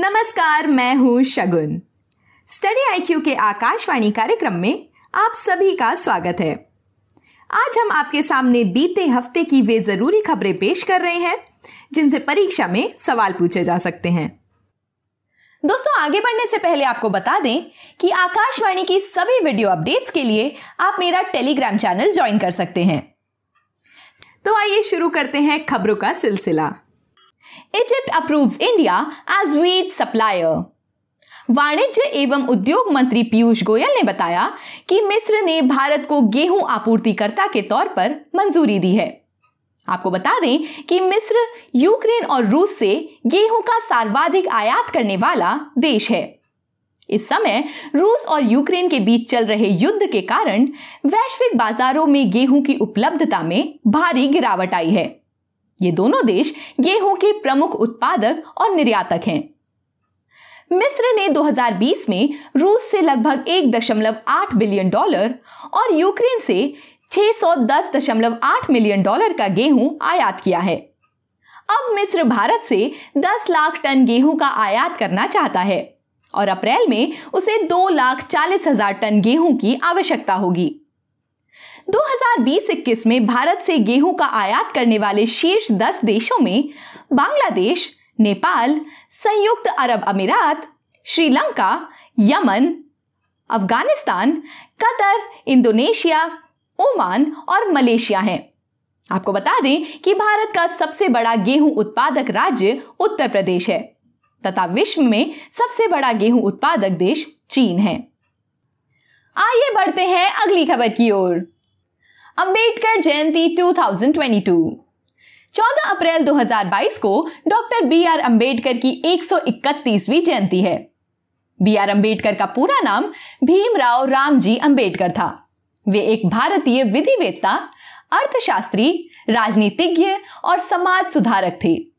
नमस्कार, मैं हूँ शगुन। स्टडी आईक्यू के आकाशवाणी कार्यक्रम में आप सभी का स्वागत है। आज हम आपके सामने बीते हफ़्ते की वे ज़रूरी खबरें पेश कर रहे हैं, जिनसे परीक्षा में सवाल पूछे जा सकते हैं। दोस्तों, आगे बढ़ने से पहले आपको बता दें कि आकाशवाणी की सभी वीडियो अपडेट्स के लिए आप मेरा टेलीग्राम चैनल ज्वाइन कर सकते हैं। तो आइए शुरू करते हैं खबरों का सिलसिला। Egypt approves India as wheat supplier वाणिज्य एवं उद्योग मंत्री पीयूष गोयल ने बताया कि मिस्र ने भारत को गेहूँ आपूर्तिकर्ता के तौर पर मंजूरी दी है। आपको बता दें कि मिस्र, यूक्रेन और रूस से गेहूँ का सर्वाधिक आयात करने वाला देश है। इस समय रूस और यूक्रेन के बीच चल रहे युद्ध के कारण वैश्विक बाजारों में गेहूँ की उपलब्धता में भारी गिरावट आई है। ये दोनों देश गेहूँ के प्रमुख उत्पादक और निर्यातक हैं। मिस्र ने 2020 में रूस से लगभग 1.8 बिलियन डॉलर और यूक्रेन से 610.8 मिलियन डॉलर का गेहूँ आयात किया है। अब मिस्र भारत से 10 लाख टन गेहूँ का आयात करना चाहता है और अप्रैल में उसे दो लाख चालीस हज़ार टन गेहूँ की आवश्यकता होगी। 2020-21 में भारत से गेहूँ का आयात करने वाले शीर्ष 10 देशों में बांग्लादेश, नेपाल, संयुक्त अरब अमीरात, श्रीलंका, यमन, अफ़गानिस्तान, कतर, इंडोनेशिया, ओमान और मलेशिया हैं। आपको बता दें कि भारत का सबसे बड़ा गेहूँ उत्पादक राज्य उत्तर प्रदेश है, तथा विश्व में सबसे बड़ा गेहूँ उत्पादक देश चीन है। आइए बढ़ते हैं अगली खबर की ओर। अंबेडकर जयंती 2022 14 अप्रैल 2022 को डॉक्टर बी आर अंबेडकर की 131वीं जयंती है। बी आर अंबेडकर का पूरा नाम भीमराव रामजी अंबेडकर था। वे एक भारतीय विधिवेत्ता, अर्थशास्त्री, राजनीतिज्ञ और समाज सुधारक थे।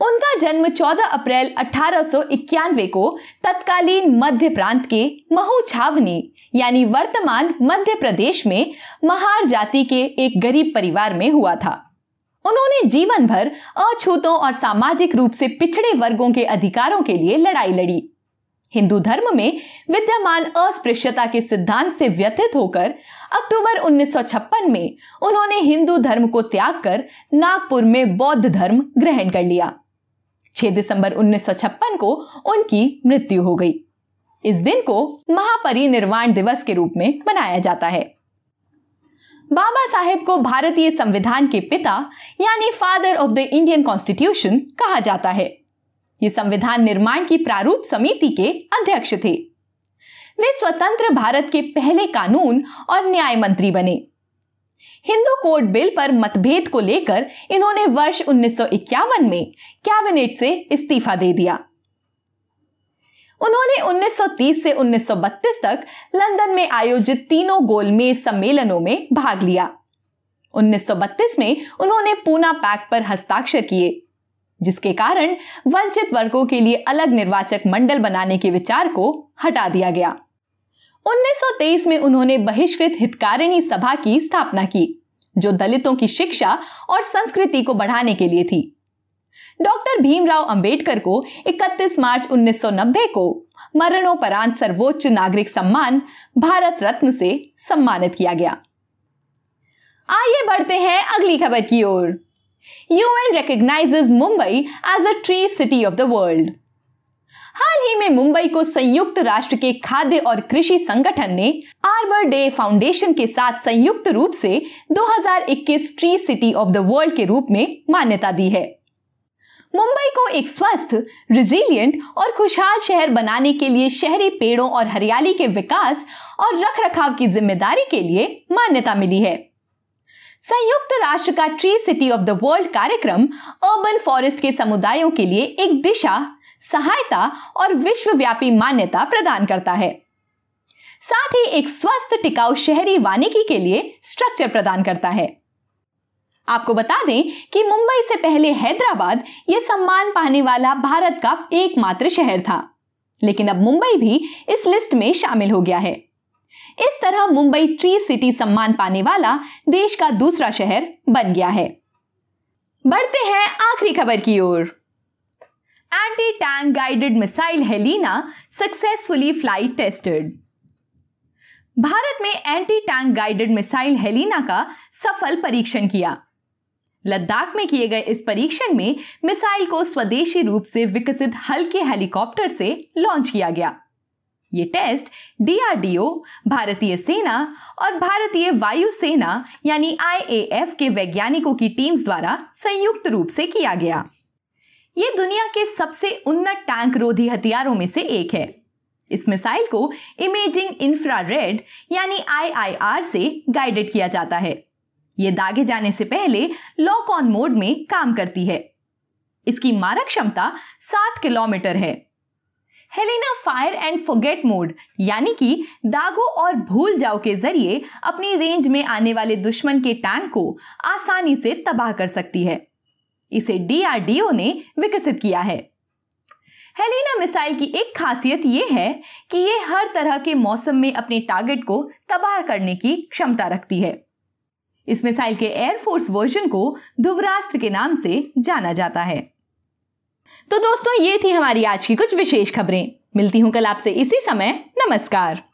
उनका जन्म 14 अप्रैल अठारह सौ इक्यानवे को तत्कालीन मध्य प्रांत के महू छावनी, यानी वर्तमान मध्य प्रदेश में महार जाति के एक गरीब परिवार में हुआ था। उन्होंने जीवन भर अछूतों और सामाजिक रूप से पिछड़े वर्गों के अधिकारों के लिए लड़ाई लड़ी। हिंदू धर्म में विद्यमान अस्पृश्यता के सिद्धांत से व्यथित होकर अक्टूबर 1956 में उन्होंने हिंदू धर्म को त्याग कर नागपुर में बौद्ध धर्म ग्रहण कर लिया। 6 दिसंबर 1956 को उनकी मृत्यु हो गई। इस दिन को महापरिनिर्वाण दिवस के रूप में मनाया जाता है। बाबा साहेब को भारतीय संविधान के पिता, यानी father of the Indian constitution, कहा जाता है। ये संविधान निर्माण की प्रारूप समिति के अध्यक्ष थे। वे स्वतंत्र भारत के पहले कानून और न्याय मंत्री बने। हिंदू कोड बिल पर मतभेद को लेकर इन्होंने वर्ष 1951 में कैबिनेट से इस्तीफा दे दिया। उन्होंने 1930 से 1932 तक लंदन में आयोजित तीनों गोलमेज सम्मेलनों में भाग लिया। 1932 में उन्होंने पूना पैक्ट पर हस्ताक्षर किए, जिसके कारण वंचित वर्गों के लिए अलग निर्वाचक मंडल बनाने के विचार को हटा दिया गया। 1923 में उन्होंने बहिष्कृत हितकारिणी सभा की स्थापना की, जो दलितों की शिक्षा और संस्कृति को बढ़ाने के लिए थी। डॉक्टर भीमराव अंबेडकर को 31 मार्च 1990 को मरणोपरांत सर्वोच्च नागरिक सम्मान भारत रत्न से सम्मानित किया गया। आइए बढ़ते हैं अगली खबर की ओर। UN recognizes Mumbai as a tree city of the world. हाल ही में मुंबई को संयुक्त राष्ट्र के खाद्य और कृषि संगठन ने आर्बर डे फाउंडेशन के साथ संयुक्त रूप से 2021 tree city of the world के रूप में मान्यता दी है। मुंबई को एक स्वस्थ रिजिलियंट और खुशहाल शहर बनाने के लिए शहरी पेड़ों और हरियाली के विकास और रखरखाव की ज़िम्मेदारी के लिए मान्यता मिली है। संयुक्त राष्ट्र का tree city of the world कार्यक्रम अर्बन फॉरेस्ट के समुदायों के लिए एक दिशा सहायता और विश्वव्यापी मान्यता प्रदान करता है। साथ ही एक स्वस्थ टिकाऊ शहरी वानिकी के लिए स्ट्रक्चर प्रदान करता है। आपको बता दें कि मुंबई से पहले हैदराबाद यह सम्मान पाने वाला भारत का एकमात्र शहर था। लेकिन अब मुंबई भी इस लिस्ट में शामिल हो गया है। इस तरह मुंबई ट्री सिटी सम्मान पाने वाला देश का दूसरा शहर बन गया है। बढ़ते हैं आखिरी खबर की ओर। Anti tank guided missile Helina successfully flight tested Bharat में anti tank guided missile Helina का सफल परीक्षण किया। लद्दाख में किए गए इस परीक्षण में मिसाइल को स्वदेशी रूप से विकसित हल्के हेलीकॉप्टर से लॉन्च किया गया। ये टेस्ट डीआरडीओ भारतीय सेना और भारतीय वायुसेना यानी आईएएफ के वैज्ञानिकों की टीम्स द्वारा संयुक्त रूप से किया गया। ये दुनिया के सबसे उन्नत टैंक रोधी हथियारों में से एक है। इस मिसाइल को इमेजिंग इंफ्रारेड यानी आईआईआर से गाइडेड किया जाता है। ये दागे जाने से पहले लॉक ऑन मोड में काम करती है। इसकी मारक क्षमता सात किलोमीटर है। Helina fire and forget mode यानी कि दागो और भूल जाओ के ज़रिए अपनी रेंज में आने वाले दुश्मन के टैंक को आसानी से तबाह कर सकती है। इसे डीआरडीओ ने विकसित किया है। हेलिना मिसाइल की एक खासियत यह है कि यह हर तरह के मौसम में अपने टारगेट को तबाह करने की क्षमता रखती है। इस मिसाइल के एयरफोर्स वर्जन को ध्रुवराष्ट्र के नाम से जाना जाता है। तो दोस्तों, ये थी हमारी आज की कुछ विशेष खबरें। मिलती हूँ कल आपसे इसी समय। नमस्कार।